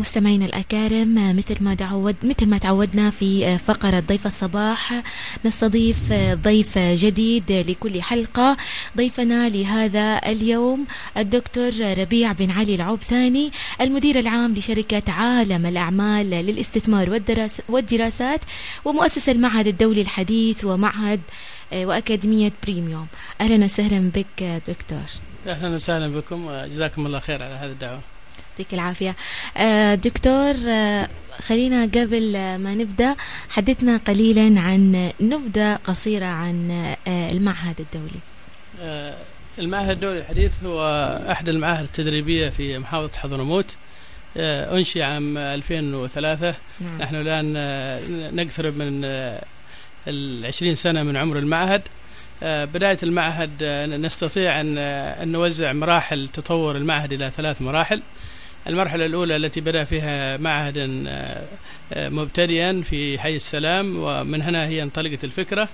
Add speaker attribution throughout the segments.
Speaker 1: مستمعينا الأكارم مثل ما تعود مثل ما تعودنا في فقرة ضيف الصباح نستضيف ضيف جديد لكل حلقة. ضيفنا لهذا اليوم الدكتور ربيع بن علي العوب ثاني المدير العام لشركة عالم الأعمال للاستثمار والدراس والدراسات ومؤسس المعهد الدولي الحديث ومعهد وأكاديمية بريميوم. أهلا وسهلا بك دكتور.
Speaker 2: أهلا وسهلا بكم وجزاكم الله خير على هذه الدعوة.
Speaker 1: يعطيك العافية. آه، دكتور آه، خلينا قبل ما نبدأ حدثنا قليلا عن نبذة قصيرة عن آه، المعهد الدولي.
Speaker 2: المعهد الدولي الحديث هو أحد المعاهد التدريبية في محافظة حضرموت أنشئ عام 2003 نعم. نحن الآن نقترب من العشرين سنة من عمر المعهد. بداية المعهد نستطيع أن نوزع مراحل تطور المعهد إلى ثلاث مراحل. المرحلة الأولى التي بدأ فيها معهدا آه، آه، مبتدئا في حي السلام ومن هنا هي انطلقت الفكرة.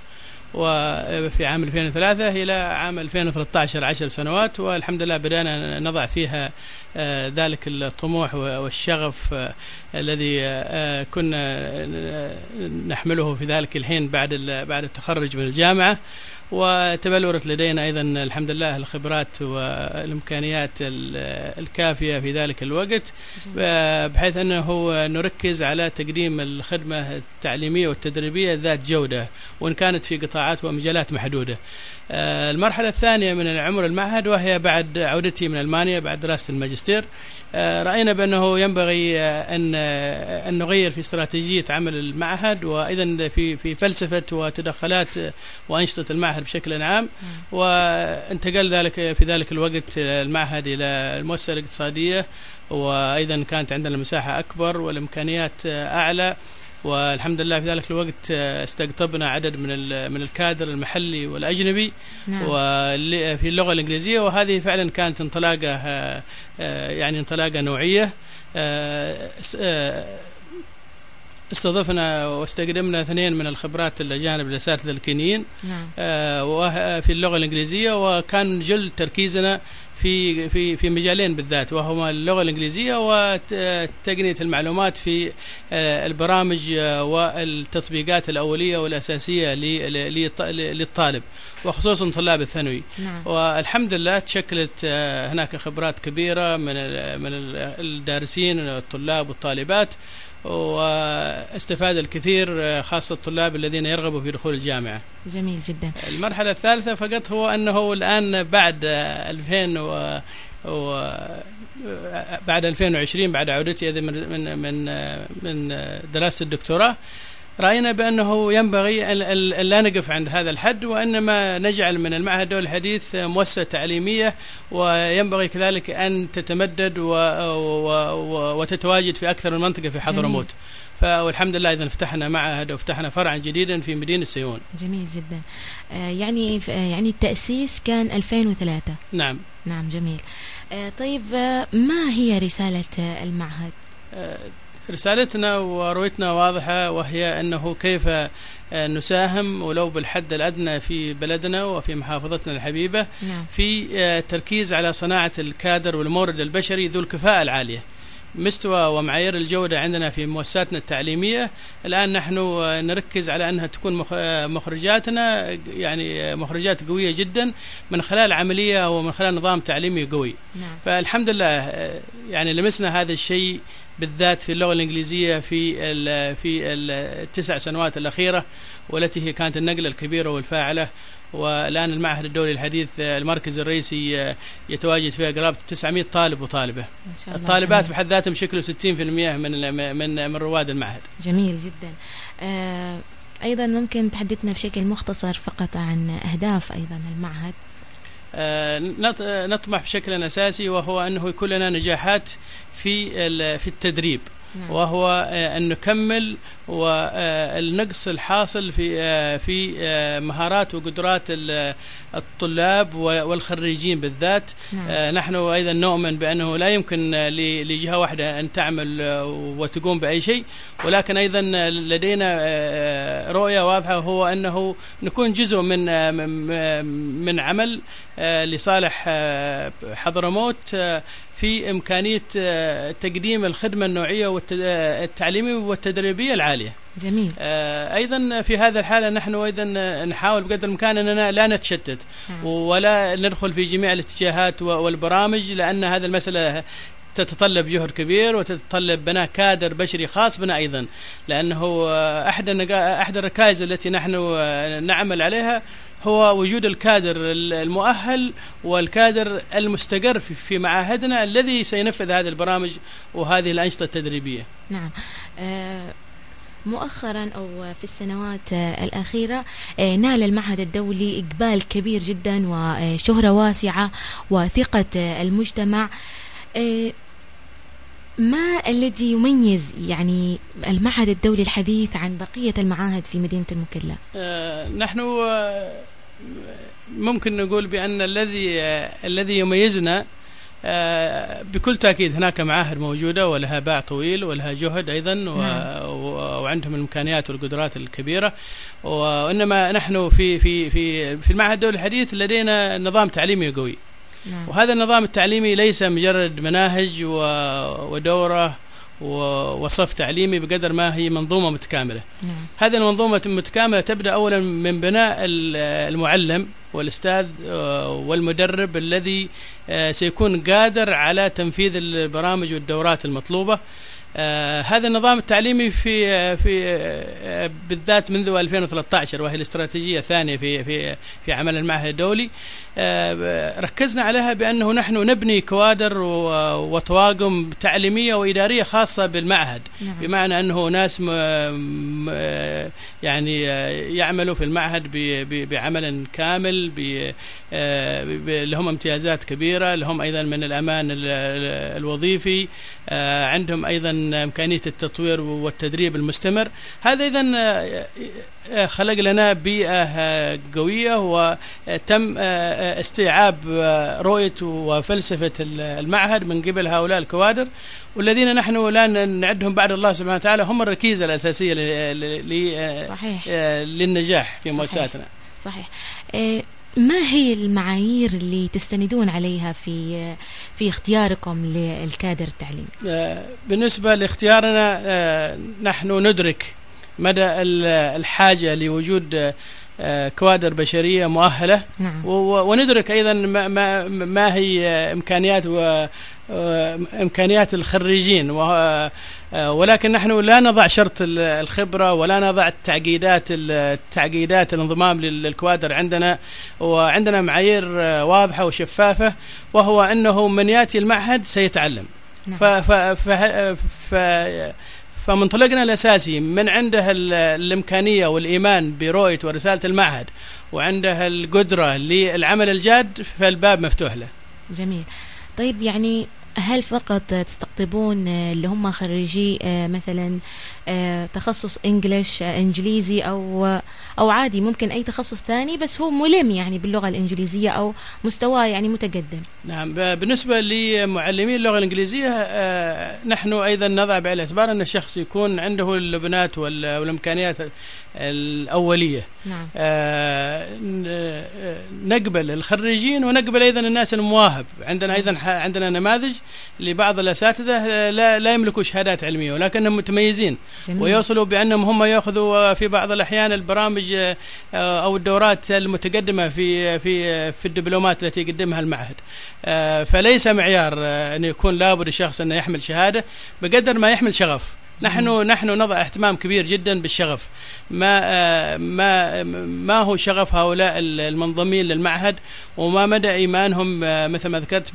Speaker 2: وفي عام 2003 إلى عام 2013 عشر سنوات. والحمد لله بدأنا نضع فيها آه، ذلك الطموح والشغف الذي كنا نحمله في ذلك الحين بعد بعد التخرج من الجامعة. وتبلورت لدينا أيضا الحمد لله الخبرات والإمكانيات الكافية في ذلك الوقت بحيث أنه نركز على تقديم الخدمة التعليمية والتدريبية ذات جودة وإن كانت في قطاعات ومجالات محدودة. آه، المرحلة الثانية من العمر المعهد وهي بعد عودتي من ألمانيا بعد دراسة الماجستير آه، رأينا بأنه ينبغي آه، أن آه، أن نغير في استراتيجية عمل المعهد وأيضا في في فلسفة وتدخلات وأنشطة المعهد بشكل عام وانتقل ذلك في ذلك الوقت المعهد إلى المؤسسة الاقتصادية وأيضا كانت عندنا مساحة أكبر والإمكانيات أعلى والحمد لله في ذلك الوقت استقطبنا عدد من من الكادر المحلي والأجنبي نعم. وفي اللغة الإنجليزية وهذه فعلا كانت انطلاقة آه، يعني انطلاقة نوعية آه، استضفنا واستقدمنا اثنين من الخبرات الاجانب الاساتذه الكينيين نعم. في اللغة الإنجليزية وكان جل تركيزنا في في في مجالين بالذات وهما اللغة الإنجليزية وتقنية المعلومات في آه، البرامج آه، والتطبيقات الأولية والأساسية للطالب وخصوصا طلاب الثانوي نعم. والحمد لله تشكلت آه، هناك خبرات كبيرة من من الدارسين الطلاب والطالبات واستفاد الكثير خاصة الطلاب الذين يرغبوا في دخول الجامعة.
Speaker 1: جميل جدا.
Speaker 2: المرحلة الثالثة فقط هو أنه الآن بعد 2000 و, و بعد 2020 بعد عودتي من من من من دراسة الدكتوراه رأينا بأنه ينبغي ان لا نقف عند هذا الحد وإنما نجعل من المعهد الدولي الحديث مؤسسه تعليمية وينبغي كذلك أن تتمدد و و وتتواجد في أكثر من منطقة في حضرموت. والحمد لله اذا فتحنا معهد وفتحنا فرعا جديدا في مدينة سيون.
Speaker 1: جميل جدا. آه، يعني يعني التأسيس كان 2003.
Speaker 2: نعم.
Speaker 1: نعم جميل. آه، طيب آه، ما هي رسالة المعهد؟
Speaker 2: رسالتنا ورؤيتنا واضحة وهي أنه كيف نساهم ولو بالحد الأدنى في بلدنا وفي محافظتنا الحبيبة نعم. في تركيز على صناعة الكادر والمورد البشري ذو الكفاءة العالية مستوى ومعايير الجودة عندنا في مؤسساتنا التعليمية الآن نحن نركز على أنها تكون مخرجاتنا يعني مخرجات قوية جدا من خلال عملية ومن خلال نظام تعليمي قوي نعم. فالحمد لله يعني لمسنا هذا الشيء بالذات في اللغة الإنجليزية في في التسع سنوات الأخيرة والتي هي كانت النقلة الكبيرة والفاعلة والآن المعهد الدولي الحديث المركز الرئيسي يتواجد فيه قرابة 900 طالب وطالبة. ما شاء الله الطالبات بحد ذاتهم شكلوا 60% من من من رواد المعهد.
Speaker 1: جميل جدا. آه أيضا ممكن تحدثنا بشكل مختصر فقط عن أهداف أيضا المعهد.
Speaker 2: آه، نطمح بشكل أساسي وهو أنه يكون لنا نجاحات في في التدريب نعم. وهو آه، أن نكمل والنقص الحاصل في آه، في مهارات وقدرات الطلاب والخريجين بالذات. نعم. نحن أيضا نؤمن بأنه لا يمكن لجهة واحدة أن تعمل وتقوم بأي شيء. ولكن أيضا لدينا رؤية واضحة هو أنه نكون جزء من من عمل لصالح حضرموت في إمكانية تقديم الخدمة النوعية والتعليمية والتدريبية العالية.
Speaker 1: جميل
Speaker 2: آه، أيضا في هذا الحاله نحن أيضا نحاول بقدر الإمكان أننا لا نتشتت نعم. ولا ندخل في جميع الاتجاهات والبرامج لأن هذه المسألة تتطلب جهد كبير وتتطلب بناء كادر بشري خاص بنا أيضا لأنه أحد أحد الركائز التي نحن نعمل عليها هو وجود الكادر المؤهل والكادر المستقر في معاهدنا الذي سينفذ هذه البرامج وهذه الأنشطة التدريبية.
Speaker 1: نعم. أه مؤخرا أو في السنوات الأخيرة آه، نال المعهد الدولي إقبال كبير جدا وشهرة واسعة وثقة المجتمع آه، ما الذي يميز يعني المعهد الدولي الحديث عن بقية المعاهد في مدينة المكلا؟
Speaker 2: آه نحن ممكن نقول بأن الذي الذي يميزنا آه، بكل تأكيد هناك معاهد موجودة ولها باع طويل ولها جهد أيضا نعم. وعندهم الإمكانيات والقدرات الكبيرة وإنما نحن في في في في المعهد الدولي الحديث لدينا نظام تعليمي قوي نعم. وهذا النظام التعليمي ليس مجرد مناهج ودورة وصف تعليمي بقدر ما هي منظومة متكاملة نعم. هذه المنظومة المتكاملة تبدأ أولا من بناء المعلم والأستاذ آه، والمدرب الذي آه، سيكون قادر على تنفيذ البرامج والدورات المطلوبة. آه هذا النظام التعليمي في آه، في آه بالذات منذ 2013 وهي الاستراتيجية الثانية في في في عمل المعهد الدولي. آه ركزنا عليها بأنه نحن نبني كوادر وطواقم تعليمية وإدارية خاصة بالمعهد. نعم. بمعنى أنه ناس يعني يعملوا في المعهد بعمل كامل لهم امتيازات كبيرة لهم أيضا من الأمان الوظيفي. عندهم أيضا إمكانية التطوير والتدريب المستمر. هذا اذا آه، آه، خلق لنا بيئة آه، قوية وتم استيعاب رؤية وفلسفة المعهد من قبل هؤلاء الكوادر. والذين نحن لا نعدهم بعد الله سبحانه وتعالى هم الركيزة الأساسية صحيح. للنجاح في مؤسساتنا.
Speaker 1: صحيح. ما هي المعايير اللي تستندون عليها في في اختياركم للكادر التعليمي؟
Speaker 2: آه، بالنسبة لاختيارنا آه، نحن ندرك مدى الحاجة لوجود آه، كوادر بشرية مؤهلة نعم. وندرك أيضا ما, ما, ما هي إمكانيات وامكانيات الخريجين ولكن نحن لا نضع شرط الخبرة ولا نضع التعقيدات التعقيدات الانضمام للكوادر عندنا وعندنا معايير واضحة وشفافة وهو أنه من يأتي المعهد سيتعلم نعم. ف, ف, ف, ف فمنطلقنا الأساسي من عنده الإمكانية والإيمان برؤيه ورسالة المعهد وعنده القدرة للعمل الجاد فالباب مفتوح له.
Speaker 1: جميل. طيب يعني هل فقط تستقطبون اللي هم خريجي آه، مثلا آه، تخصص إنجليش آه، إنجليزي أو أو عادي ممكن أي تخصص ثاني بس هو ملم يعني باللغة الإنجليزية أو مستواه يعني متقدم؟
Speaker 2: نعم بالنسبة لمعلمي اللغة الإنجليزية نحن أيضا نضع بعين الاعتبار أن الشخص يكون عنده اللبنات والإمكانيات الأولية. نعم. نقبل الخريجين ونقبل أيضا الناس المواهب. عندنا أيضا عندنا نماذج لبعض الأساتذة لا لا يملكوا شهادات علمية ولكنهم متميزين. جميل. ويوصلوا بأنهم هم يأخذوا في بعض الأحيان البرامج آه، أو الدورات المتقدمة في في في الدبلومات التي يقدمها المعهد. آه، فليس معيار آه، أن يكون لابد الشخص انه يحمل شهادة. بقدر ما يحمل شغف. نحن نحن نضع اهتمام كبير جدا بالشغف. ما آه، ما ما هو شغف هؤلاء المنضمين للمعهد وما مدى إيمانهم آه، مثل ما ذكرت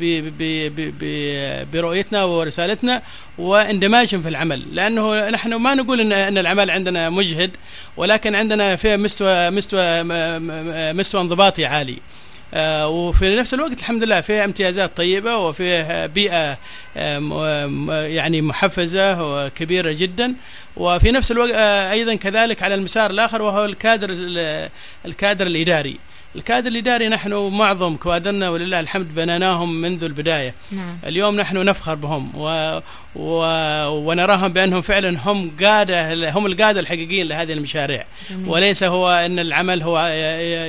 Speaker 2: برؤيتنا ورسالتنا واندماجهم في العمل. لأنه نحن ما نقول ان إن العمل عندنا مجهد ولكن عندنا في مستوى مستوى مستوى انضباطي عالي. آه، وفي نفس الوقت الحمد لله فيها امتيازات طيبة وفيه بيئة يعني محفزة وكبيرة جدا. وفي نفس الوقت آه، أيضا كذلك على المسار الآخر وهو الكادر الكادر الإداري. الكادر الإداري نحن معظم كوادرنا ولله الحمد بنيناهم منذ البداية. نعم. اليوم نحن نفخر بهم و... و... ونراهم بأنهم فعلا هم قادة هم القادة الحقيقيين لهذه المشاريع. جميل. وليس هو أن العمل هو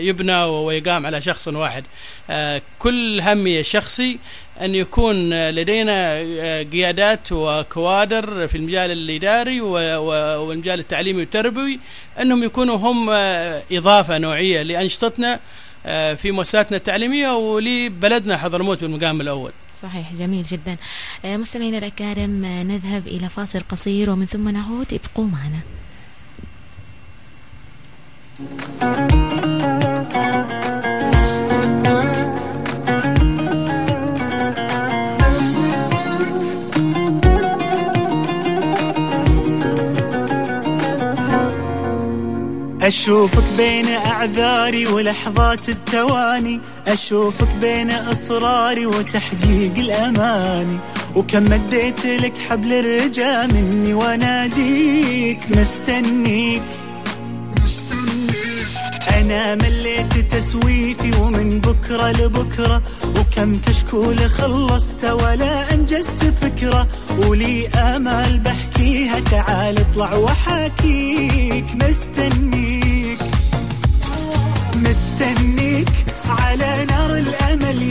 Speaker 2: يبنى ويقام على شخص واحد. آه، كل همي الشخصي أن يكون لدينا قيادات وكوادر في المجال الإداري والمجال التعليمي والتربوي أنهم يكونوا هم إضافة نوعية لأنشطتنا في مؤسساتنا التعليمية ولبلدنا حضرموت بالمقام الأول.
Speaker 1: صحيح جميل جدا. مستمعينا الأكارم نذهب إلى فاصل قصير ومن ثم نعود. ابقوا معنا.
Speaker 3: أشوفك بين أعذاري ولحظات التواني. أشوفك بين إصراري وتحقيق الأماني. وكم مديت لك حبل الرجا مني وأناديك مستنيك. أنا مليت تسويفي ومن بكرة لبكرة وكم كشكول خلصت ولا أنجزت فكرة. ولي آمال بحكيها تعال اطلع وحاكيك مستنيك. مستنيك على نار الأمل.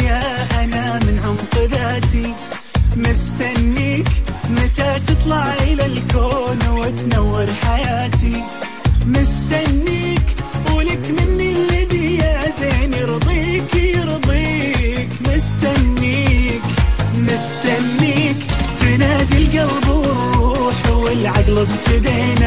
Speaker 3: look
Speaker 1: today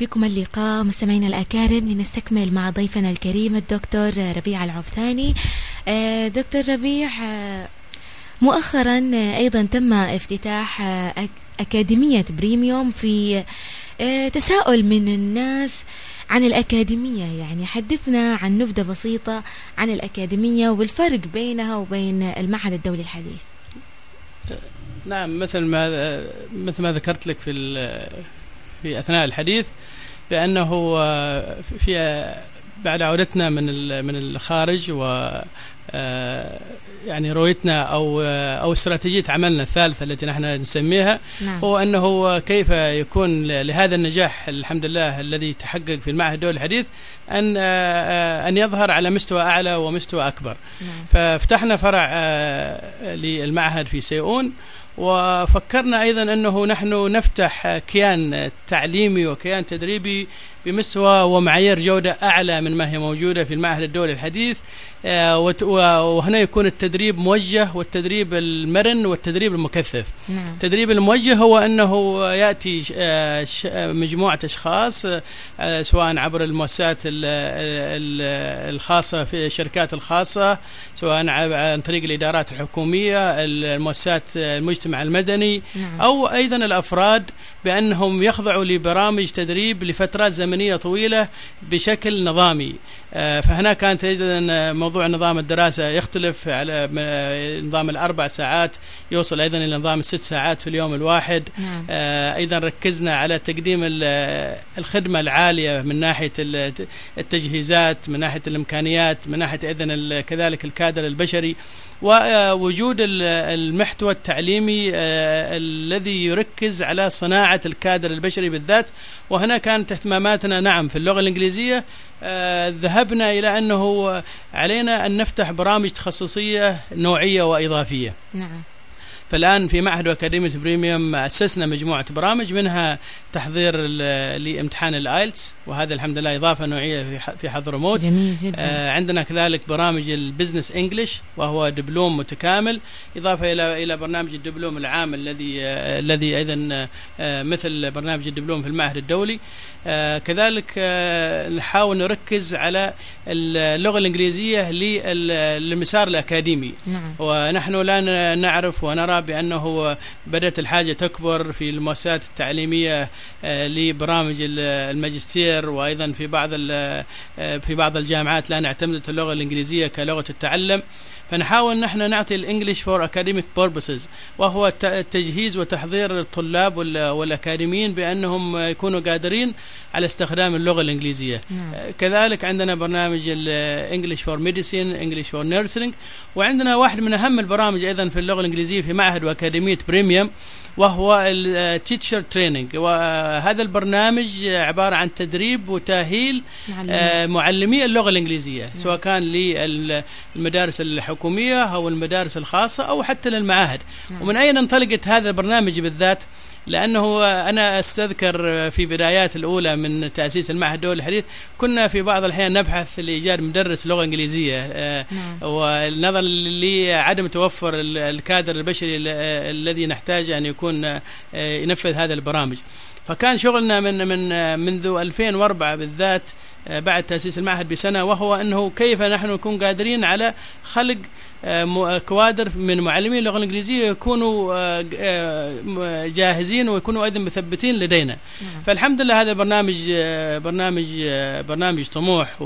Speaker 1: بكم اللقاء مستمعينا الأكارم لنستكمل مع ضيفنا الكريم الدكتور ربيع العبثاني دكتور ربيع مؤخرا أيضا تم افتتاح أكاديمية بريميوم في تساؤل من الناس عن الأكاديمية. يعني حدثنا عن نبذة بسيطة عن الأكاديمية والفرق بينها وبين المعهد الدولي الحديث.
Speaker 2: نعم مثل ما مثل ما ذكرت لك في في أثناء الحديث بأنه في بعد عودتنا من من الخارج و يعني رؤيتنا أو أو استراتيجية عملنا الثالثة التي نحن نسميها نعم. هو أنه كيف يكون لهذا النجاح الحمد لله الذي تحقق في المعهد الدولي الحديث أن أن يظهر على مستوى أعلى ومستوى أكبر نعم. ففتحنا فرع للمعهد في سيئون وفكرنا أيضا أنه نحن نفتح كيان تعليمي وكيان تدريبي بمستوى ومعايير جودة أعلى من ما هي موجودة في المعهد الدولي الحديث وهنا يكون التدريب موجه والتدريب المرن والتدريب المكثف نعم. التدريب الموجه هو أنه يأتي مجموعة أشخاص سواء عبر المؤسسات الخاصة في الشركات الخاصة سواء عن طريق الإدارات الحكومية المؤسسات المجتمع المدني نعم. أو أيضا الأفراد بأنهم يخضعوا لبرامج تدريب لفترات زمنية طويلة بشكل نظامي. فهنا كانت أيضا موضوع نظام الدراسة يختلف على نظام الأربع ساعات يوصل أيضا إلى نظام الست ساعات في اليوم الواحد. نعم. أيضا ركزنا على تقديم الخدمة العالية من ناحية التجهيزات من ناحية الإمكانيات من ناحية أيضا كذلك الكادر البشري. ووجود المحتوى التعليمي الذي يركز على صناعة الكادر البشري بالذات. وهنا كانت اهتماماتنا نعم في اللغة الإنجليزية. ذهبنا إلى أنه علينا أن نفتح برامج تخصصية نوعية وإضافية.
Speaker 1: نعم.
Speaker 2: فالآن في معهد واكاديميه بريميوم أسسنا مجموعة برامج منها تحضير لامتحان ال IELTS وهذا الحمد لله إضافة نوعية في حضرموت
Speaker 1: جميل جدا.
Speaker 2: آه، عندنا كذلك برامج ال Business English وهو دبلوم متكامل إضافة إلى إلى برنامج الدبلوم العام الذي آه، الذي أيضا آه، مثل برنامج الدبلوم في المعهد الدولي. آه، كذلك آه، نحاول نركز على اللغة الإنجليزية لل- للمسار الأكاديمي.
Speaker 1: نعم.
Speaker 2: ونحن لا نعرف ونرى بأنه بدأت الحاجة تكبر في المؤسسات التعليمية آه، لبرامج ال- الماجستير وأيضا في بعض آه، في بعض الجامعات لا نعتمد اللغة الإنجليزية كلغة التعلم. فنحاول نحن نعطي ال English for Academic Purposes وهو الت- التجهيز وتحضير الطلاب وال- والأكاديميين بأنهم يكونوا قادرين على استخدام اللغة الإنجليزية.
Speaker 1: نعم.
Speaker 2: كذلك عندنا برنامج ال English for Medicine English for Nursing وعندنا واحد من أهم البرامج أيضا في اللغة الإنجليزية في معهد وأكاديمية بريميوم وهو ال Teacher Training وهذا البرنامج عبارة عن تدريب
Speaker 1: وتأهيل
Speaker 2: آه، معلمي اللغة الإنجليزية سواء كان للمدارس الحكومية أو المدارس الخاصة أو حتى للمعاهد.
Speaker 1: نعم.
Speaker 2: ومن أين انطلقت هذا البرنامج بالذات؟ لأنه أنا أستذكر في بدايات الأولى من تأسيس المعهد الدولي الحديث كنا في بعض الأحيان نبحث لإيجاد مدرس لغة إنجليزية آه،
Speaker 1: نعم.
Speaker 2: والنظر لعدم توفر ال- الكادر البشري ال- الذي نحتاج أن يكون آه، ينفذ هذه البرامج. فكان شغلنا من من آه، منذ 2004 بالذات بعد تأسيس المعهد بسنة وهو أنه كيف نحن نكون قادرين على خلق كوادر من معلمي اللغة الإنجليزية يكونوا آه، آه، جاهزين ويكونوا أيضا مثبتين لدينا.
Speaker 1: نعم.
Speaker 2: فالحمد لله هذا البرنامج آه، برنامج آه، برنامج طموح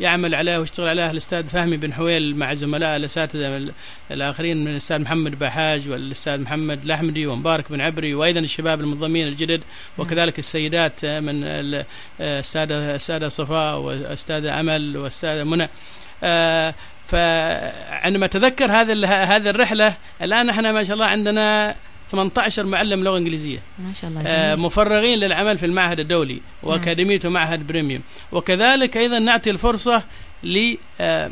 Speaker 2: ويعمل عليه ويشتغل عليه الأستاذ فهمي بن حويل مع زملاء الأساتذة ال- الآخرين من الأستاذ محمد بحاج والأستاذ محمد الأحمدي ومبارك بن عبري وأيضا الشباب المنضمين الجدد وكذلك السيدات آه، من ال- آه، السادة السادة صفاء واستاذه أمل واستاذه منى. آه، فعندما اتذكر هذه ال- هذه الرحلة الآن إحنا ما شاء الله عندنا 18 معلم لغة إنجليزية.
Speaker 1: ما شاء الله
Speaker 2: آه،
Speaker 1: جميل.
Speaker 2: مفرغين للعمل في المعهد الدولي واكاديميته معهد بريميوم. وكذلك أيضا نعطي الفرصة ل آه،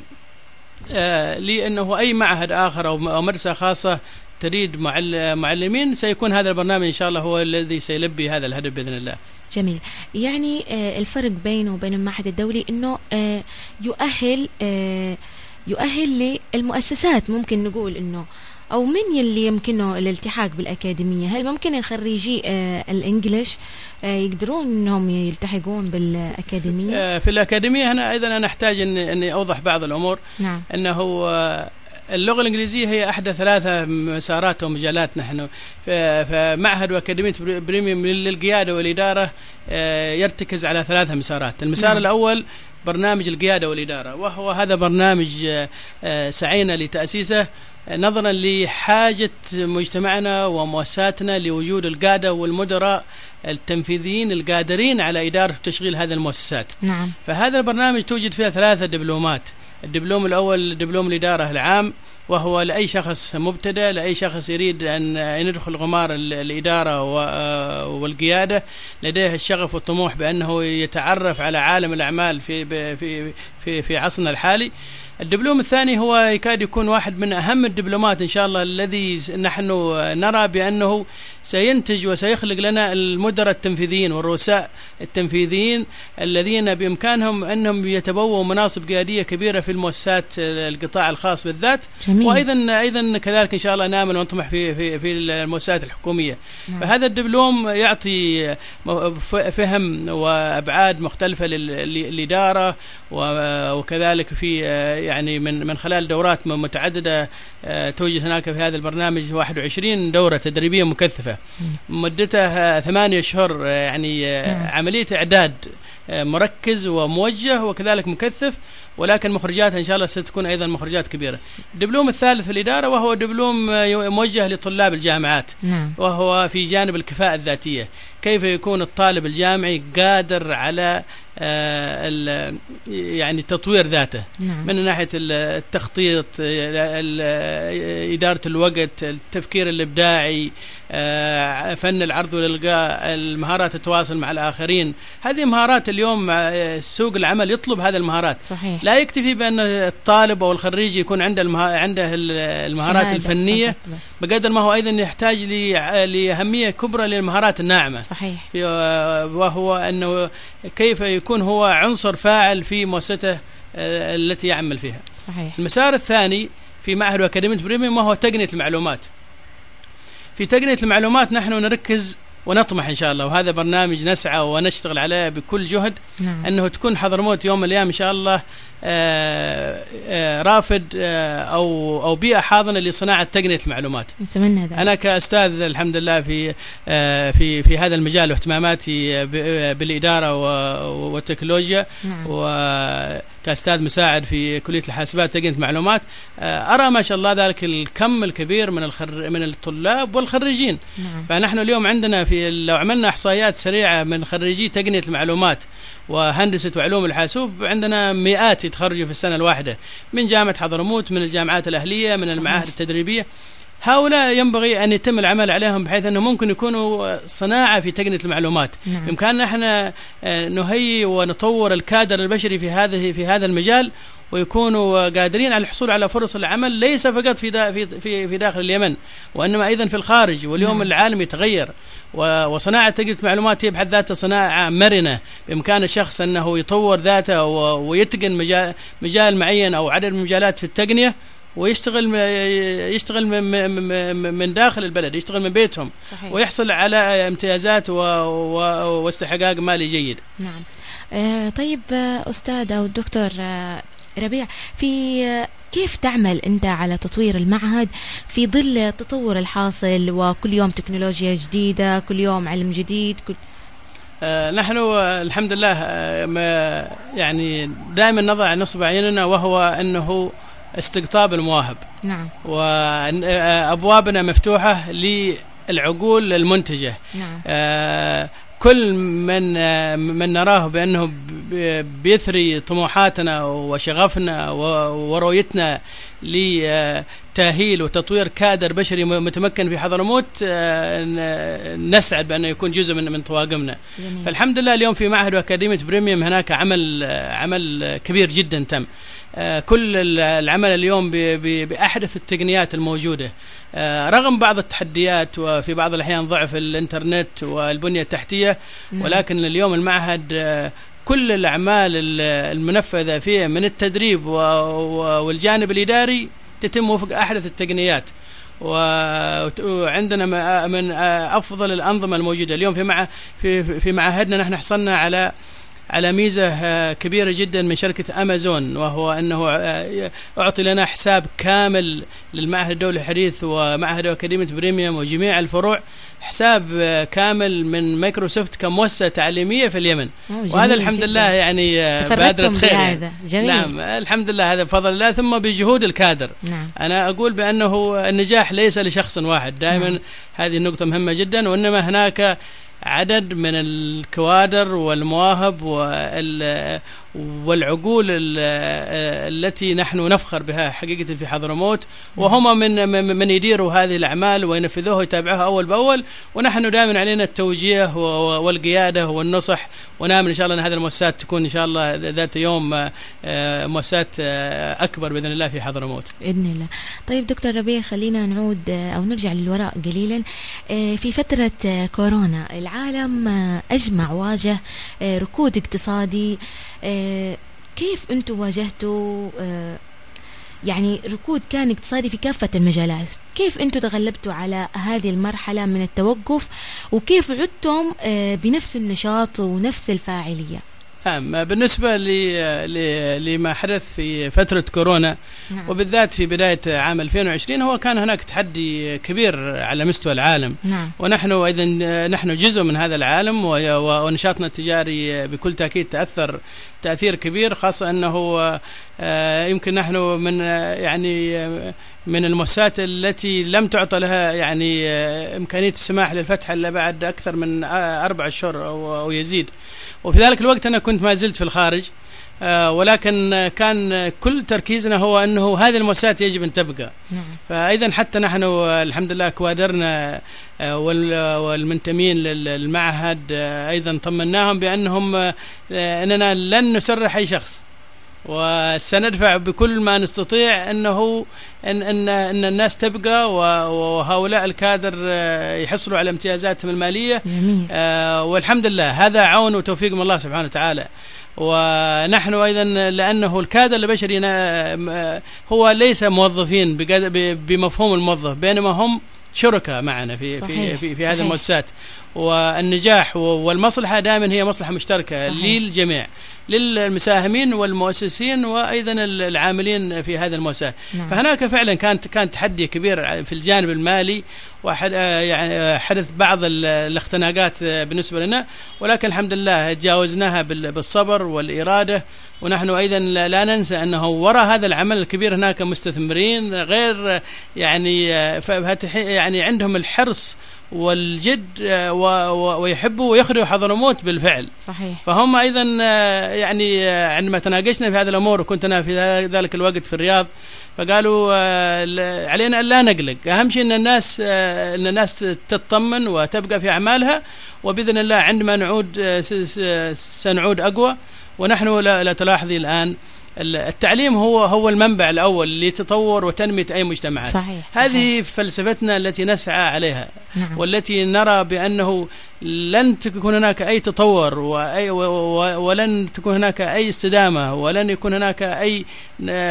Speaker 2: آه، لأنه أي معهد آخر أو مدرسة خاصة تريد معل- معلمين سيكون هذا البرنامج إن شاء الله هو الذي سيلبي هذا الهدف بإذن الله.
Speaker 1: جميل. يعني الفرق بينه وبين المعهد الدولي إنه يؤهل يؤهل للمؤسسات ممكن نقول إنه أو من يلي يمكنه الالتحاق بالأكاديمية؟ هل ممكن خريجي آه، ال English آه، يقدرون إنهم يلتحقون بالأكاديمية؟
Speaker 2: آه، في الأكاديمية هنا أيضا أنا أحتاج ان إني أوضح بعض الأمور.
Speaker 1: نعم.
Speaker 2: إنه اللغة الإنجليزية هي احدى ثلاثة مسارات ومجالات نحن. فمعهد وأكاديمية بري- بريميوم للقيادة والإدارة آه، يرتكز على ثلاثة مسارات، المسار
Speaker 1: نعم.
Speaker 2: الأول برنامج القيادة والإدارة وهو هذا برنامج آه، آه، سعينا لتأسيسه آه، نظرا لحاجة مجتمعنا ومؤسساتنا لوجود القادة والمدراء التنفيذيين القادرين على إدارة وتشغيل هذه المؤسسات.
Speaker 1: نعم
Speaker 2: فهذا البرنامج توجد فيها ثلاثة دبلومات الدبلوم الأول دبلوم الإدارة العام وهو لأي شخص مبتدئ لأي شخص يريد أن يدخل غمار ال- الإدارة و- والقيادة لديه الشغف والطموح بأنه يتعرف على عالم الأعمال في في في في عصرنا الحالي. الدبلوم الثاني هو يكاد يكون واحد من أهم الدبلومات إن شاء الله الذي نحن نرى بأنه سينتج وسيخلق لنا المدراء التنفيذيين والرؤساء التنفيذيين الذين بإمكانهم أنهم يتبوأوا مناصب قيادية كبيرة في المؤسسات القطاع الخاص بالذات.
Speaker 1: جميل.
Speaker 2: وأيضا أيضا كذلك إن شاء الله نامل ونطمح في في في المؤسسات الحكومية.
Speaker 1: نعم.
Speaker 2: فهذا الدبلوم يعطي ف- فهم وأبعاد مختلفة لل- للإدارة و- وكذلك في آه، يعني من من خلال دورات متعددة آه، توجد هناك في هذا البرنامج 21 دورة تدريبية مكثفة مدتها ثمانية اشهر آه، يعني آه،. عملية إعداد مركز وموجه وكذلك مكثف ولكن مخرجاتها إن شاء الله ستكون أيضا مخرجات كبيرة. الدبلوم الثالث في الإدارة وهو دبلوم آه، موجه لطلاب الجامعات.
Speaker 1: نعم.
Speaker 2: وهو في جانب الكفاءة الذاتية. كيف يكون الطالب الجامعي قادر على آه، يعني تطوير ذاته؟
Speaker 1: نعم.
Speaker 2: من ناحية ال- التخطيط ال- ال- إدارة الوقت التفكير الإبداعي آه، فن العرض والالقاء المهارات التواصل مع الآخرين. هذه مهارات اليوم آه، سوق العمل يطلب هذه المهارات
Speaker 1: صحيح
Speaker 2: لا يكتفي بأن الطالب أو الخريج يكون عنده المها... عنده ال- المهارات
Speaker 1: الفنية.
Speaker 2: بقدر ما هو أيضا يحتاج ل- لأهمية كبرى للمهارات الناعمة
Speaker 1: صحيح
Speaker 2: في- وهو أنه كيف يكون هو عنصر فاعل في مؤسسته آه، التي يعمل فيها.
Speaker 1: صحيح
Speaker 2: المسار الثاني في معهد واكاديميه بريميوم وهو تقنية المعلومات. في تقنية المعلومات نحن نركز ونطمح إن شاء الله. وهذا برنامج نسعى ونشتغل عليه بكل جهد
Speaker 1: نعم.
Speaker 2: أنه تكون حضرموت يوم من الأيام إن شاء الله آه، آه، رافد آه، أو أو بيئة حاضنة لصناعة تقنية المعلومات.
Speaker 1: نتمنى ذلك.
Speaker 2: أنا كأستاذ الحمد لله في في في هذا المجال واهتماماتي بالإدارة و- والتكنولوجيا.
Speaker 1: نعم.
Speaker 2: وكاستاذ مساعد في كلية الحاسبات تقنيه معلومات. آه، أرى ما شاء الله ذلك الكم الكبير من الخر من الطلاب والخريجين.
Speaker 1: نعم.
Speaker 2: فنحن اليوم عندنا في لو عملنا إحصائيات سريعة من خريجي تقنيه المعلومات وهندسة وعلوم الحاسوب عندنا مئات يتخرجوا في السنة الواحدة. من جامعة حضرموت من الجامعات الأهلية من المعاهد التدريبية. هؤلاء ينبغي أن يتم العمل عليهم بحيث أنه ممكن يكونوا صناعة في تقنية المعلومات.
Speaker 1: نعم.
Speaker 2: بإمكاننا إحنا آه، نهيئ ونطور الكادر البشري في هذه في هذا المجال ويكونوا قادرين على الحصول على فرص العمل ليس فقط في دا في في في داخل اليمن وإنما أيضا في الخارج. واليوم
Speaker 1: نعم.
Speaker 2: العالم يتغير وصناعة تقنية المعلومات هي بحد ذاتها صناعة مرنة. بإمكان الشخص أنه يطور ذاته ويتقن مجال مجال معين أو عدد من المجالات في التقنية ويشتغل يشتغل من- داخل البلد يشتغل من بيتهم.
Speaker 1: صحيح.
Speaker 2: ويحصل على امتيازات. واستحقاق مالي جيد.
Speaker 1: نعم. آه طيب آه أستاذ أو دكتور آه ربيع في كيف تعمل أنت على تطوير المعهد في ظل التطور الحاصل وكل يوم تكنولوجيا جديدة كل يوم علم جديد كل
Speaker 2: نحن الحمد لله يعني دائما نضع نصب عيننا وهو أنه استقطاب المواهب.
Speaker 1: نعم.
Speaker 2: وابوابنا مفتوحة للعقول المنتجة.
Speaker 1: نعم.
Speaker 2: آه، كل من آه، من نراه بأنه بيثري طموحاتنا وشغفنا ورؤيتنا لتاهيل وتطوير كادر بشري متمكن في حضرموت آه، نسعد بأنه يكون جزء من من طواقمنا.
Speaker 1: جميل
Speaker 2: فالحمد لله اليوم في معهد واكاديميه بريميوم هناك عمل آه، عمل كبير جدا تم. آه، كل ال- العمل اليوم ب- ب- بأحدث التقنيات الموجودة آه، رغم بعض التحديات وفي بعض الأحيان ضعف الإنترنت والبنية التحتية
Speaker 1: نعم.
Speaker 2: ولكن اليوم المعهد كل الأعمال ال- المنفذة فيه من التدريب والجانب الإداري تتم وفق أحدث التقنيات. وعندنا من أفضل الأنظمة الموجودة. اليوم في مع في في معاهدنا نحن حصلنا على على ميزة آه، كبيرة جدا من شركة أمازون وهو أنه آه، أعطي لنا حساب كامل للمعهد الدولي الحديث ومعهد أكاديمية بريميوم وجميع الفروع حساب آه، كامل من مايكروسوفت كمؤسسه تعليمية في اليمن. وهذا الحمد
Speaker 1: جداً.
Speaker 2: لله يعني بادره خير يعني.
Speaker 1: جميل.
Speaker 2: نعم الحمد لله هذا بفضل الله. ثم بجهود الكادر.
Speaker 1: نعم.
Speaker 2: أنا أقول بأنه النجاح ليس لشخص واحد. دائما
Speaker 1: نعم.
Speaker 2: هذه النقطة مهمة جدا وإنما هناك عدد من الكوادر والمواهب وال والعقول ال- التي نحن نفخر بها حقيقة في حضرموت وهم من من يديروا هذه الأعمال وينفذوها ويتابعوها أول بأول ونحن دائما علينا التوجيه والقيادة والنصح ونامل إن شاء الله أن هذه المؤسسات تكون إن شاء الله ذات يوم آه، مؤسسات آه، أكبر بإذن الله في حضرموت
Speaker 1: بإذن الله. طيب دكتور ربيع خلينا نعود آه، أو نرجع للوراء قليلا. آه، في فترة آه، كورونا العالم آه، أجمع واجه آه، ركود اقتصادي آه، كيف أنتم واجهتوا آه، يعني ركود كان اقتصادي في كافة المجالات؟ كيف أنتم تغلبتوا على هذه المرحلة من التوقف؟ وكيف عدتم آه، بنفس النشاط ونفس الفاعلية؟
Speaker 2: نعم بالنسبة لما حدث في فترة كورونا
Speaker 1: نعم.
Speaker 2: وبالذات في بداية عام 2020 هو كان هناك تحدي كبير على مستوى العالم
Speaker 1: نعم
Speaker 2: ونحن اذا نحن جزء من هذا العالم ونشاطنا التجاري بكل تأكيد تأثر تأثير كبير خاصة أنه آه، يمكن نحن من آه، يعني آه، من المؤسسات التي لم تعطى لها يعني إمكانية السماح للفتح إلا بعد أكثر من أربع اشهر أو يزيد. وفي ذلك الوقت أنا كنت ما زلت في الخارج آه، ولكن كان كل تركيزنا هو أنه هذه المؤسسات يجب أن تبقى. نعم. فإذا حتى نحن الحمد لله كوادرنا آه، والمنتمين للمعهد آه، أيضا طمناهم بأنهم أننا لن نسرح أي شخص. وسندفع بكل ما نستطيع إنه إن إن إن الناس تبقى وهؤلاء الكادر يحصلوا على امتيازاتهم المالية. جميل. والحمد لله هذا عون وتوفيق من الله سبحانه وتعالى. ونحن أيضا لأنه الكادر البشري هو ليس موظفين بمفهوم الموظف بينما هم شركاء معنا في صحيح في في, في هذه المؤسسات. والنجاح والمصلحة دائما هي مصلحة مشتركة صحيح. للجميع للمساهمين والمؤسسين وأيضا العاملين في هذه المؤسسات نعم. فهناك فعلا كانت كان تحدي كبير في الجانب المالي وحد يعني حدث بعض الاختناقات بالنسبة لنا ولكن الحمد لله تجاوزناها بالصبر والإرادة ونحن أيضا لا ننسى أنه وراء هذا العمل الكبير هناك مستثمرين غير يعني يعني عندهم الحرص والجد آه، ويحبوا ويخرجوا حضرموت بالفعل.
Speaker 1: صحيح.
Speaker 2: فهم أيضا آه، يعني آه، عندما تناقشنا في هذه الأمور وكنت أنا في ذلك الوقت في الرياض فقالوا علينا أن لا نقلق. أهم شيء إن الناس إن الناس تطمن وتبقى في أعمالها وبإذن الله عندما نعود سنعود أقوى ونحن لا تلاحظي الآن التعليم هو هو المنبع الأول لتطور وتنمية أي مجتمعات
Speaker 1: صحيح,
Speaker 2: صحيح. هذه فلسفتنا التي نسعى عليها نعم. والتي نرى بأنه لن تكون هناك أي تطور وأي ولن تكون هناك أي استدامة ولن يكون هناك أي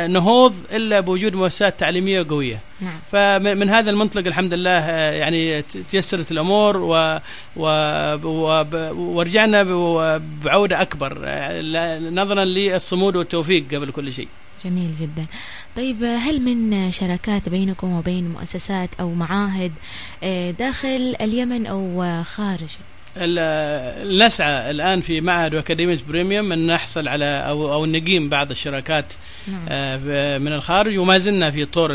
Speaker 2: نهوض إلا بوجود مؤسسات تعليمية قوية نعم. فمن هذا المنطلق الحمد لله يعني تيسرت الأمور و, و, و ورجعنا بعودة أكبر نظرا للصمود والتوفيق قبل كل شيء.
Speaker 1: جميل جدا. طيب هل من شراكات بينكم وبين مؤسسات أو معاهد آه، داخل اليمن أو خارج؟
Speaker 2: نسعى الآن في معهد واكاديميه بريميوم أن نحصل على أو أو نقيم بعض الشراكات نعم. آه، من الخارج وما زلنا في طور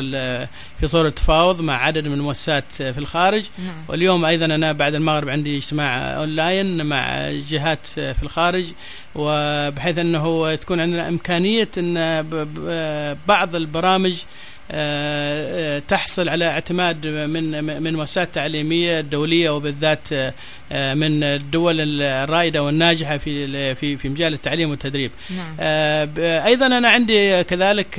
Speaker 2: في طور التفاوض مع عدد من المؤسسات في الخارج نعم. واليوم أيضا أنا بعد المغرب عندي اجتماع أونلاين مع جهات في الخارج وبحيث أنه تكون عندنا إمكانية أن بعض البرامج آه، آه، تحصل على اعتماد من من مؤسسات تعليمية دوليه وبالذات آه، من الدول الرائدة والناجحة في في في مجال التعليم والتدريب. نعم. أيضا أنا عندي كذلك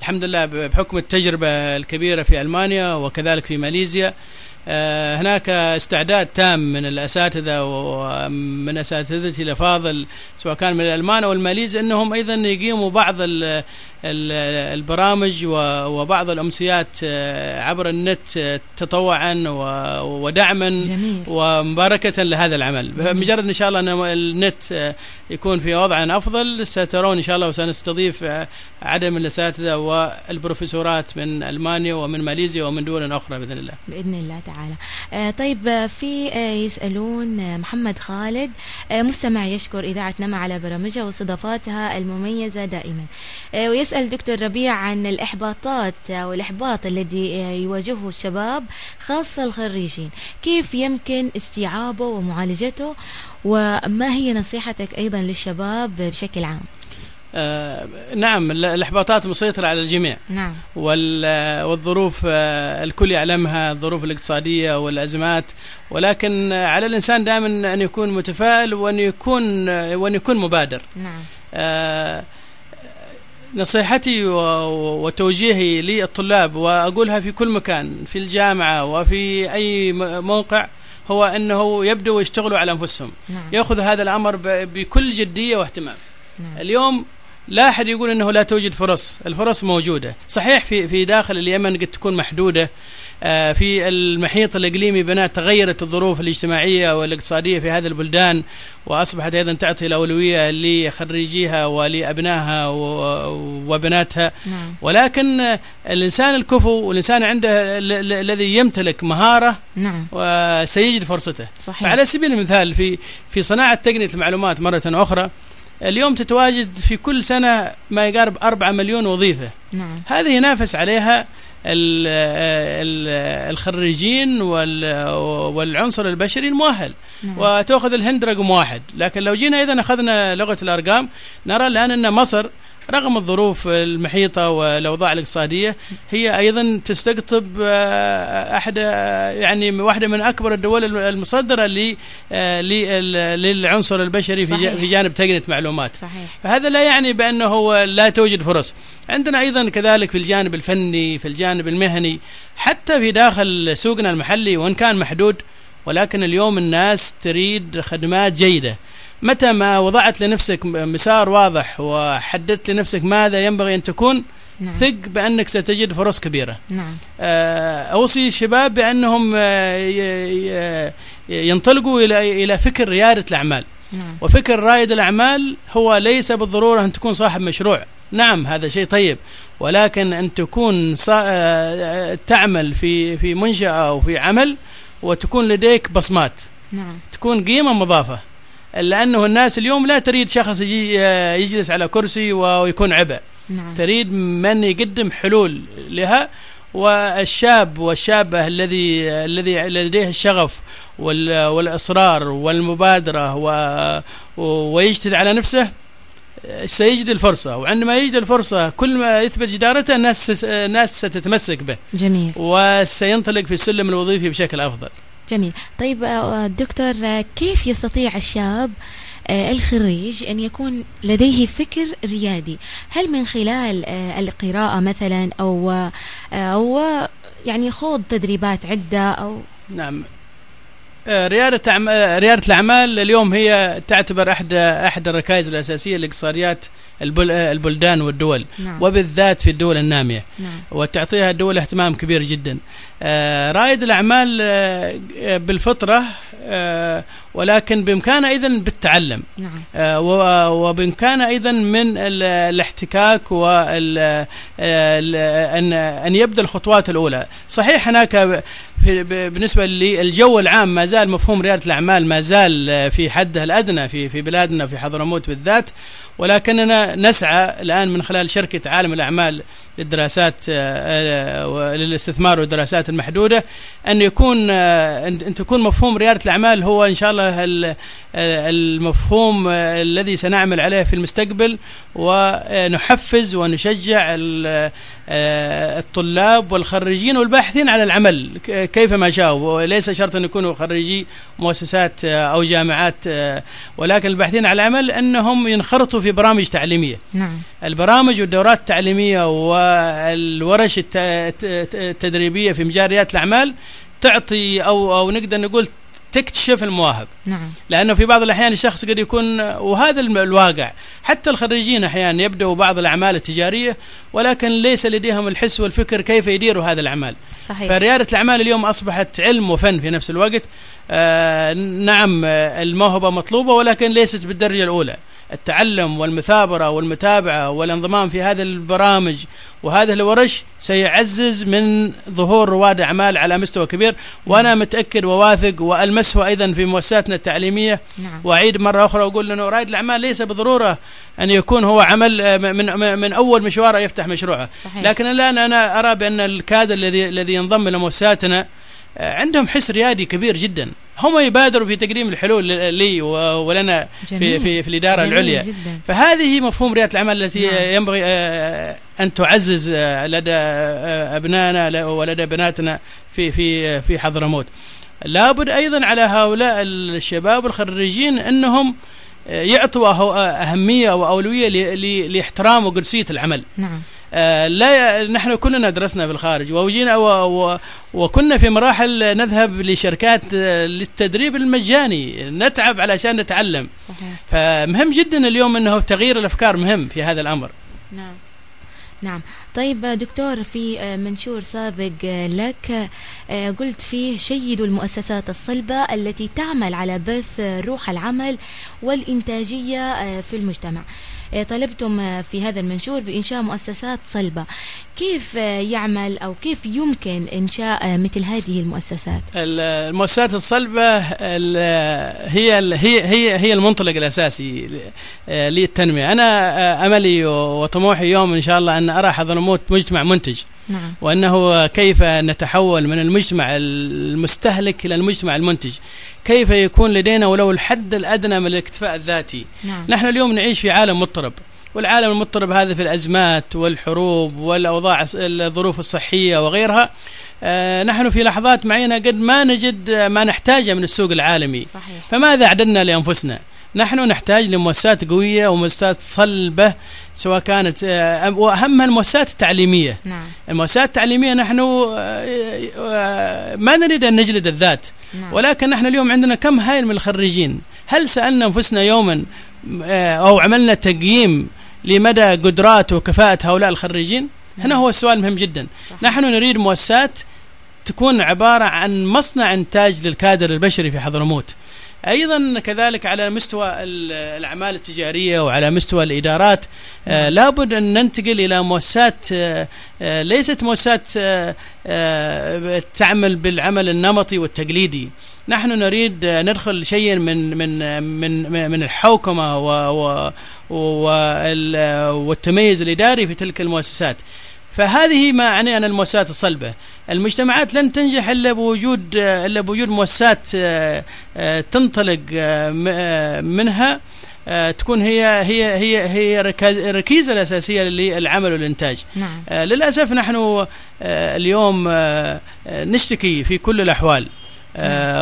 Speaker 2: الحمد لله بحكم التجربة الكبيرة في ألمانيا وكذلك في ماليزيا هناك استعداد تام من الأساتذة ومن أساتذتي الافاضل سواء كان من الألمان أو الماليز إنهم أيضا يقيموا بعض البرامج وبعض الأمسيات آه، عبر النت آه، تطوعا ودعما جميل. ومباركة لهذا العمل. بمجرد إن شاء الله إن النت آه، يكون في وضع أفضل سترون إن شاء الله وسنستضيف عدد من الأساتذة والبروفيسورات من ألمانيا ومن ماليزيا ومن دول أخرى بإذن الله.
Speaker 1: بإذن الله تعالى. طيب في يسألون محمد خالد مستمع يشكر إذاعة نما على برامجها واستضافاتها المميزة دائما. ويسأل يسأل دكتور ربيع عن الإحباطات أو الإحباط الذي يواجهه الشباب خاصة الخريجين. كيف يمكن استيعابه ومعالجته؟ وما هي نصيحتك أيضا للشباب بشكل عام؟
Speaker 2: آه نعم الإحباطات مسيطرة على الجميع.
Speaker 1: نعم.
Speaker 2: والظروف آه الكل يعلمها الظروف الاقتصادية والأزمات. ولكن على الإنسان دائما أن يكون متفائل وأن يكون وأن يكون مبادر.
Speaker 1: نعم.
Speaker 2: آه نصيحتي وتوجيهي للطلاب وأقولها في كل مكان في الجامعة وفي أي موقع هو أنه يبدوا يشتغلوا على أنفسهم. نعم. يأخذ هذا الأمر بكل جدية واهتمام. نعم. اليوم لا أحد يقول إنه لا توجد فرص الفرص موجودة صحيح في في داخل اليمن قد تكون محدودة آه، في المحيط الإقليمي بناء تغيرت الظروف الاجتماعية والاقتصادية في هذه البلدان وأصبحت أيضا تعطي الأولوية لخريجيها ولأبنائها وبناتها نعم. ولكن الإنسان الكفو والإنسان عنده الذي يمتلك مهارة
Speaker 1: نعم.
Speaker 2: وسيجد فرصته
Speaker 1: صحيح.
Speaker 2: فعلى سبيل المثال في في صناعة تقنية المعلومات مرة أخرى اليوم تتواجد في كل سنة ما يقارب أربعة مليون وظيفة.
Speaker 1: نعم.
Speaker 2: هذه ينافس عليها ال- ال- الخريجين وال- والعنصر البشري المؤهل.
Speaker 1: نعم.
Speaker 2: وتأخذ الهند رقم واحد. لكن لو جينا إذا أخذنا لغة الأرقام نرى الآن أن مصر رغم الظروف المحيطة والأوضاع الاقتصادية هي أيضا تستقطب آه، أحد آه، يعني واحدة من أكبر الدول المصدرة آه، لل- للعنصر البشري
Speaker 1: صحيح.
Speaker 2: في جانب تقنية معلومات.
Speaker 1: صحيح.
Speaker 2: فهذا لا يعني بأنه لا توجد فرص. عندنا أيضا كذلك في الجانب الفني في الجانب المهني حتى في داخل سوقنا المحلي وإن كان محدود ولكن اليوم الناس تريد خدمات جيدة. متى ما وضعت لنفسك مسار واضح وحددت لنفسك ماذا ينبغي أن تكون
Speaker 1: نعم.
Speaker 2: ثق بأنك ستجد فرص كبيرة.
Speaker 1: نعم.
Speaker 2: آه، أوصي الشباب بأنهم آه، ينطلقوا إلى إلى فكر ريادة الأعمال.
Speaker 1: نعم.
Speaker 2: وفكر رائد الأعمال هو ليس بالضرورة أن تكون صاحب مشروع. نعم هذا شيء طيب. ولكن أن تكون صا... آه، تعمل في في منشأة أو في عمل وتكون لديك بصمات.
Speaker 1: نعم.
Speaker 2: تكون قيمة مضافة. لأنه الناس اليوم لا تريد شخص يجي يجلس على كرسي ويكون عبء.
Speaker 1: نعم.
Speaker 2: تريد من يقدم حلول لها والشاب والشابة الذي الذي لديه الشغف وال- والإصرار والمبادرة و- ويجتهد على نفسه سيجد الفرصة. وعندما يجد الفرصة كل ما يثبت جدارته الناس الناس ستتمسك به.
Speaker 1: جميل.
Speaker 2: وسينطلق في السلم الوظيفي بشكل أفضل.
Speaker 1: جميل. طيب آه، دكتور آه، كيف يستطيع الشاب آه، الخريج أن يكون لديه فكر ريادي؟ هل من خلال آه، القراءة مثلا أو آه، أو يعني خوض تدريبات عدة أو؟
Speaker 2: نعم. آه، ريادة أعم- آه، ريادة الأعمال اليوم هي تعتبر أحد أحد الركائز الأساسية لاقتصاديات آه، البلدان والدول
Speaker 1: نعم.
Speaker 2: وبالذات في الدول النامية.
Speaker 1: نعم.
Speaker 2: وتعطيها الدول اهتمام كبير جدا. آه، رائد الأعمال آه، آه، بالفطرة آه، ولكن بإمكانه أيضا بالتعلم.
Speaker 1: نعم.
Speaker 2: آه، وبإمكانه أيضا من ال- الاحتكاك ال- أن يبدأ الخطوات الأولى. صحيح هناك بالنسبة للجو العام ما زال مفهوم ريادة الأعمال ما زال في حده الأدنى في في بلادنا في حضرموت بالذات. ولكننا نسعى الآن من خلال شركة عالم الأعمال للدراسات آه، آه، وللاستثمار والدراسات المحدودة أن يكون آه، أن تكون مفهوم ريادة الأعمال هو إن شاء الله ال- المفهوم الذي سنعمل عليه في المستقبل ونحفز ونشجع ال- الطلاب والخريجين والباحثين على العمل كيفما شاءوا وليس شرط أن يكونوا خريجي مؤسسات أو جامعات ولكن الباحثين على العمل أنهم ينخرطوا في برامج تعليمية.
Speaker 1: نعم.
Speaker 2: البرامج والدورات التعليمية والورش الت- الت- التدريبية في مجال ريادة الأعمال تعطي أو أو نقدر نقول تكتشف المواهب.
Speaker 1: نعم.
Speaker 2: لأنه في بعض الأحيان الشخص قد يكون وهذا الواقع. حتى الخريجين أحيانا يبدأوا بعض الأعمال التجارية ولكن ليس لديهم الحس والفكر كيف يديروا هذه الأعمال.
Speaker 1: صحيح.
Speaker 2: فريادة الأعمال اليوم أصبحت علم وفن في نفس الوقت. آه نعم آه، الموهبة مطلوبة ولكن ليست بالدرجة الأولى. التعلم والمثابرة والمتابعة والانضمام في هذه البرامج وهذه الورش سيعزز من ظهور رواد أعمال على مستوى كبير. وأنا متأكد وواثق والمسه أيضا في مؤسساتنا التعليمية.
Speaker 1: نعم.
Speaker 2: وأعيد مرة أخرى واقول إنه رائد الأعمال ليس بالضروره أن يكون هو عمل آه، من من- أول مشواره يفتح مشروعه.
Speaker 1: صحيح.
Speaker 2: لكن الآن أنا أرى بأن الكادر الذي الذي ينضم إلى مؤسساتنا آه، عندهم حس ريادي كبير جدا. هم يبادروا في تقديم الحلول لي ولنا في. في في الإدارة
Speaker 1: جميل
Speaker 2: العليا.
Speaker 1: جدا.
Speaker 2: فهذه مفهوم ريادة الأعمال التي
Speaker 1: نعم.
Speaker 2: ينبغي آه، أن تعزز آه، لدى آه، أبنائنا ل- ولدى بناتنا في في في حضرموت لابد أيضا على هؤلاء الشباب الخريجين أنهم آه، يعطوا أهو- أهمية وأولوية ل- ل- لإحترام وقدسيه العمل.
Speaker 1: نعم.
Speaker 2: آه، لا نحن كلنا درسنا في الخارج وجينا و و وكنا في مراحل نذهب لشركات آه، للتدريب المجاني نتعب علشان نتعلم.
Speaker 1: صحيح.
Speaker 2: فمهم جدا اليوم إنه تغيير الأفكار مهم في هذا الأمر.
Speaker 1: نعم. نعم. طيب آه، دكتور في آه، منشور سابق آه، لك آه، قلت فيه شيدوا المؤسسات الصلبة التي تعمل على بث آه، روح العمل والإنتاجية آه، في المجتمع. آه، طلبتم آه، في هذا المنشور بإنشاء مؤسسات صلبة. كيف آه، يعمل أو كيف يمكن إنشاء آه، مثل هذه المؤسسات؟
Speaker 2: المؤسسات الصلبة ال- هي هي هي هي المنطلق الأساسي آه، للتنمية. أنا آه، أملي وطموحي يوم إن شاء الله أن أرى حضرموت مجتمع منتج.
Speaker 1: نعم.
Speaker 2: وأنه كيف نتحول من المجتمع المستهلك إلى المجتمع المنتج. كيف يكون لدينا ولو الحد الأدنى من الاكتفاء الذاتي.
Speaker 1: نعم.
Speaker 2: نحن اليوم نعيش في عالم مضطرب والعالم المضطرب هذا في الأزمات والحروب والأوضاع الظروف الصحية وغيرها آه، نحن في لحظات معينة قد ما نجد آه، ما نحتاجه من السوق العالمي.
Speaker 1: صحيح.
Speaker 2: فماذا أعددنا لأنفسنا؟ نحن نحتاج لمؤسسات قوية ومؤسسات صلبة سواء كانت آه، وأهمها المؤسسات التعليمية.
Speaker 1: نعم.
Speaker 2: المؤسسات التعليمية نحن ما نريد أن نجلد الذات.
Speaker 1: نعم.
Speaker 2: ولكن نحن اليوم عندنا كم هائل من الخريجين. هل سألنا أنفسنا يوما أو عملنا تقييم لمدى قدرات وكفاءة هؤلاء الخريجين هنا هو السؤال مهم جدا. نحن نريد مؤسسات تكون عبارة عن مصنع إنتاج للكادر البشري في حضرموت أيضا كذلك على مستوى ال- الأعمال التجارية وعلى مستوى الإدارات آه
Speaker 1: نعم.
Speaker 2: لابد أن ننتقل إلى مؤسسات آه آه ليست مؤسسات آه آه تعمل بالعمل النمطي والتقليدي نحن نريد ندخل شيئا من من من من الحوكمة و و وال- والتميز الإداري في تلك المؤسسات. فهذه ما أعني أنا المؤسسات الصلبه المجتمعات لن تنجح إلا بوجود إلا بوجود مؤسسات آه، آه، تنطلق آه، منها تكون هي هي هي هي الركيزة الأساسية للعمل والإنتاج.
Speaker 1: نعم.
Speaker 2: للأسف نحن اليوم نشتكي في كل الأحوال.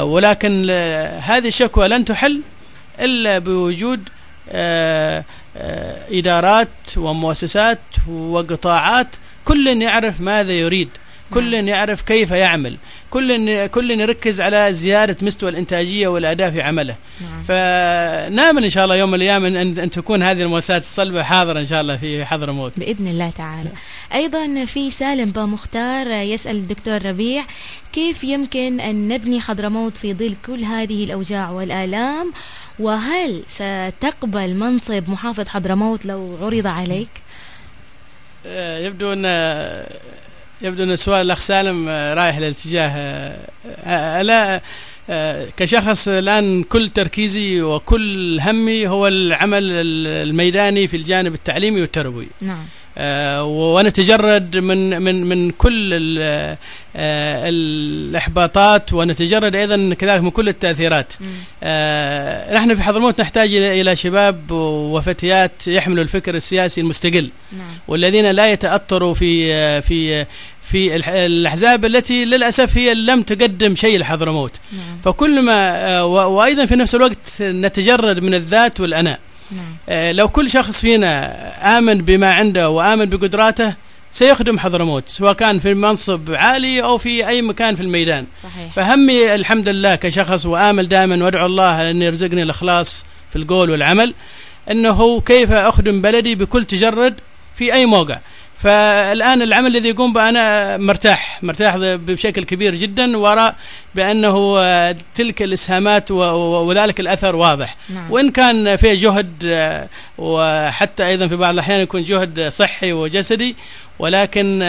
Speaker 2: ولكن آه، هذه الشكوى لن تحل إلا بوجود آه، آه، إدارات ومؤسسات وقطاعات كل يعرف ماذا يريد. كل يعرف كيف يعمل. كل كل يركز على زيادة مستوى الإنتاجية والاداء في عمله.
Speaker 1: نعم.
Speaker 2: فنامل إن شاء الله يوم من الأيام ان, أن تكون هذه المؤسسات الصلبة حاضرة إن شاء الله في حضرموت
Speaker 1: بإذن الله تعالى. أيضا في سالم با مختار يسأل الدكتور ربيع كيف يمكن أن نبني حضرموت في ظل كل هذه الأوجاع والآلام؟ وهل ستقبل منصب محافظ حضرموت لو عرض عليك؟
Speaker 2: آه، يبدو أن يبدو أن سؤال الأخ سالم آه، رايح للاتجاه آه، آه، لا آه، كشخص الآن كل تركيزي وكل همي هو العمل الميداني في الجانب التعليمي والتربوي.
Speaker 1: نعم.
Speaker 2: ونتجرد من من من كل ال- آه، الإحباطات ونتجرد أيضا كذلك من كل
Speaker 1: التأثيرات.
Speaker 2: آه، نحن في حضرموت نحتاج إلى شباب وفتيات يحملوا الفكر السياسي المستقل.
Speaker 1: نعم.
Speaker 2: والذين لا يتأطروا في في في الأحزاب التي للأسف هي لم تقدم شيء لحضرموت.
Speaker 1: نعم.
Speaker 2: فكل ما آه، و- وأيضا في نفس الوقت نتجرد من الذات والأنا.
Speaker 1: نعم
Speaker 2: آه، لو كل شخص فينا آمن بما عنده وآمن بقدراته سيخدم حضرموت سواء كان في منصب عالي أو في أي مكان في الميدان.
Speaker 1: صحيح.
Speaker 2: فهمي الحمد لله كشخص وآمل دائما وأدعو الله أن يرزقني الإخلاص في القول والعمل أنه كيف أخدم بلدي بكل تجرد في أي موقع. فالآن العمل الذي يقوم به أنا مرتاح مرتاح بشكل كبير جدا وأرى بأنه آه، تلك و- وذلك الأثر واضح.
Speaker 1: نعم.
Speaker 2: وإن كان في جهد آه، وحتى أيضا في بعض الأحيان يكون جهد صحي وجسدي ولكن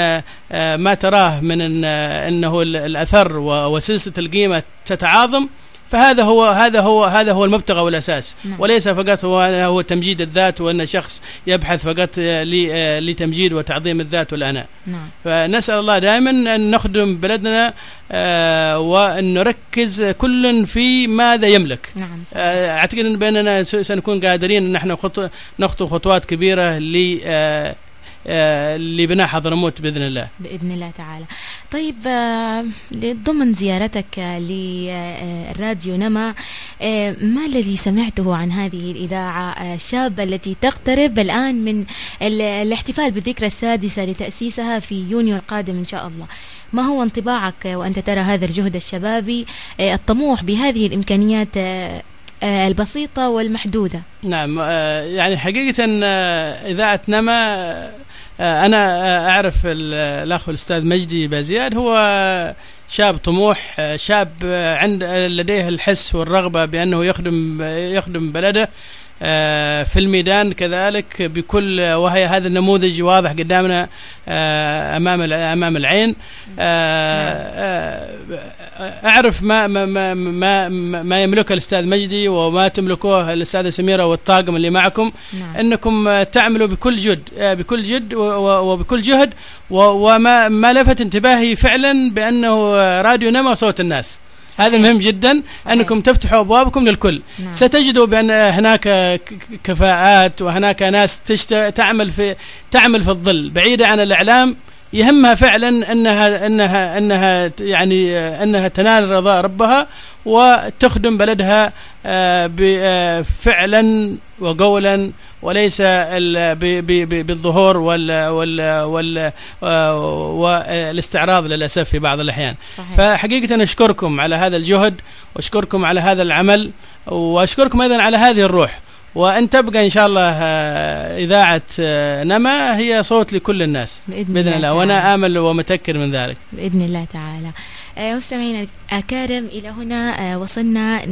Speaker 2: آه، ما تراه من إن- آه، أنه ال- الأثر و- وسلسلة القيمة تتعاظم فهذا هو هذا هو هذا هو المبتغى والأساس.
Speaker 1: نعم.
Speaker 2: وليس فقط هو هو تمجيد الذات وأن شخص يبحث فقط آه، آه، لتمجيد وتعظيم الذات والانا
Speaker 1: نعم.
Speaker 2: فنسأل الله دائما أن نخدم بلدنا آه، وأن نركز كل في ماذا يملك.
Speaker 1: نعم
Speaker 2: أعتقد إن باننا سنكون قادرين أن نحن خطو نخطو خطوات كبيرة ل لبناء حضرموت بإذن الله.
Speaker 1: بإذن الله تعالى. طيب آه، ضمن زيارتك آه، للراديو نما آه، ما الذي سمعته عن هذه الإذاعة؟ آه، الشابة التي تقترب الآن من ال- الاحتفال بالذكرى السادسة لتأسيسها في يونيو القادم إن شاء الله. ما هو انطباعك آه، وأنت ترى هذا الجهد الشبابي آه، الطموح بهذه الإمكانيات آه، آه، البسيطة والمحدودة؟
Speaker 2: نعم آه، يعني حقيقة آه، إذاعة نما آه، أنا آه، أعرف ال- الأخ الأستاذ مجدي بازياد هو شاب طموح آه، شاب آه، عند آه، لديه الحس والرغبة بأنه يخدم يخدم بلده. آه، في الميدان كذلك بكل وهي هذا النموذج واضح قدامنا آه، أمام أمام العين أعرف ما ما ما ما, ما يملكه الأستاذ مجدي وما تملكوه الأستاذة سميرة والطاقم اللي معكم نعم. إنكم تعملوا بكل جد بكل جد وبكل جهد وما ما لفت انتباهي فعلا بأنه راديو نما صوت الناس. هذا مهم جدا صحيح. أنكم تفتحوا أبوابكم للكل نعم. ستجدوا بأن هناك كفاءات وهناك ناس تشت... تعمل في تعمل في الظل بعيده عن الإعلام يهمها فعلا انها انها أنها يعني أنها تنال رضا ربها وتخدم بلدها آه، آه، فعلا وقولا وليس بالظهور وال وال وال آه، والاستعراض للأسف في بعض الأحيان صحيح. فحقيقة أشكركم على هذا الجهد وأشكركم على هذا العمل وأشكركم أيضا على هذه الروح وان تبقى ان شاء الله اذاعة نما هي صوت لكل الناس بإذن, بإذن الله. وأنا آمل ومتأكد من ذلك.
Speaker 1: بإذن الله تعالى. مستمعينا الكرام إلى هنا وصلنا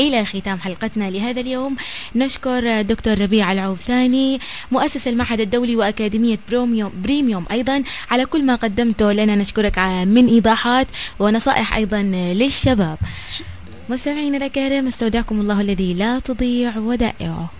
Speaker 1: إلى ختام حلقتنا لهذا اليوم. نشكر دكتور ربيع العوثاني مؤسس المعهد الدولي وأكاديمية بروميوم بريميوم أيضا. على كل ما قدمته لنا نشكرك من إيضاحات ونصائح أيضا للشباب. مستمعينا الكرام استودعكم الله الذي لا تضيع ودائعه.